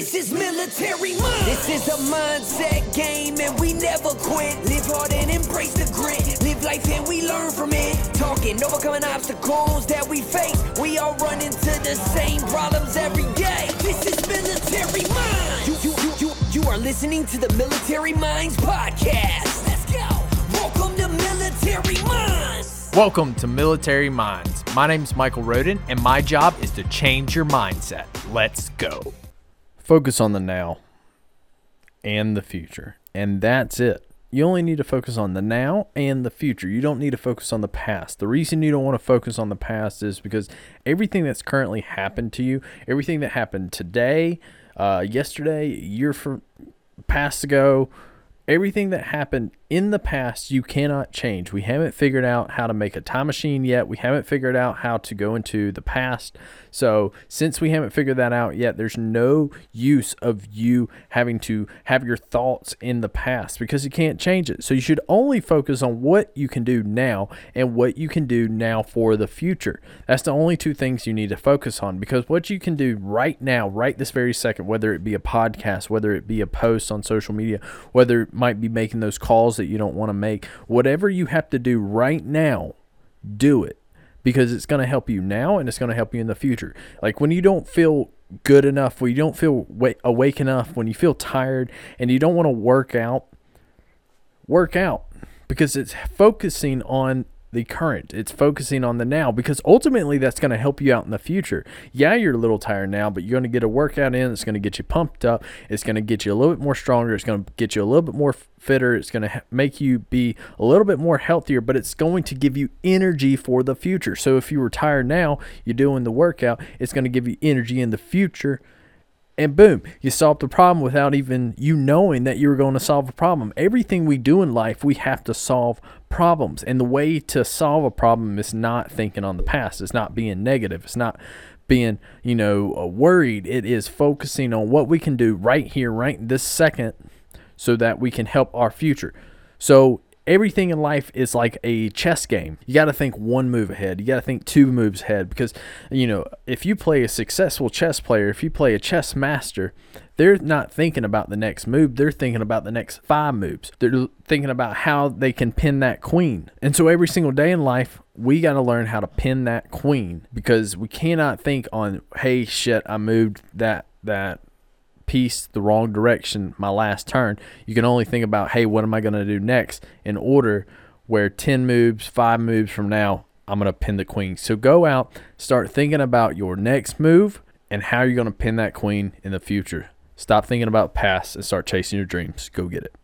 This is military mind. This is a mindset game and we never quit. Live hard and embrace the grit. Live life and we learn from it. Talking, overcoming obstacles that we face. We all run into the same problems every day. This is military mind. You, you, you, you, you are listening to the Military Minds podcast. Let's go. Welcome to Military Minds. Welcome to Military Minds. My name's Michael Roden, and my job is to change your mindset. Let's go. Focus on the now and the future. And that's it. You only need to focus on the now and the future. You don't need to focus on the past. The reason you don't want to focus on the past is because everything that's currently happened to you, everything that happened today, uh, yesterday, year from past ago, everything that happened in the past you cannot change. We haven't figured out how to make a time machine yet. We haven't figured out how to go into the past. So, since we haven't figured that out yet, there's no use of you having to have your thoughts in the past because you can't change it. So, you should only focus on what you can do now and what you can do now for the future. That's the only two things you need to focus on because what you can do right now, right this very second, whether it be a podcast, whether it be a post on social media, whether might be making those calls that you don't want to make, whatever you have to do right now, do it. Because it's going to help you now and it's going to help you in the future. Like when you don't feel good enough, when you don't feel awake enough, when you feel tired and you don't want to work out, work out. Because it's focusing on the current. It's focusing on the now because ultimately that's going to help you out in the future. Yeah, you're a little tired now, but you're going to get a workout in. It's going to get you pumped up. It's going to get you a little bit more stronger. It's going to get you a little bit more fitter. It's going to make you be a little bit more healthier, but it's going to give you energy for the future. So if you were tired now, you're doing the workout, it's going to give you energy in the future and boom, you solved the problem without even you knowing that you were going to solve a problem. Everything we do in life, we have to solve problems. And the way to solve a problem is not thinking on the past, it's not being negative, it's not being, you know, uh, worried. It is focusing on what we can do right here, right this second, so that we can help our future. So everything in life is like a chess game. You got to think one move ahead. You got to think two moves ahead because, you know, if you play a successful chess player, if you play a chess master, they're not thinking about the next move. They're thinking about the next five moves. They're thinking about how they can pin that queen. And so every single day in life, we got to learn how to pin that queen because we cannot think on, hey, shit, I moved that that piece the wrong direction my last turn, you can only think about, hey, what am I going to do next in order where 10 moves, five moves from now, I'm going to pin the queen. So go out, start thinking about your next move and how you're going to pin that queen in the future. Stop thinking about past and start chasing your dreams. Go get it.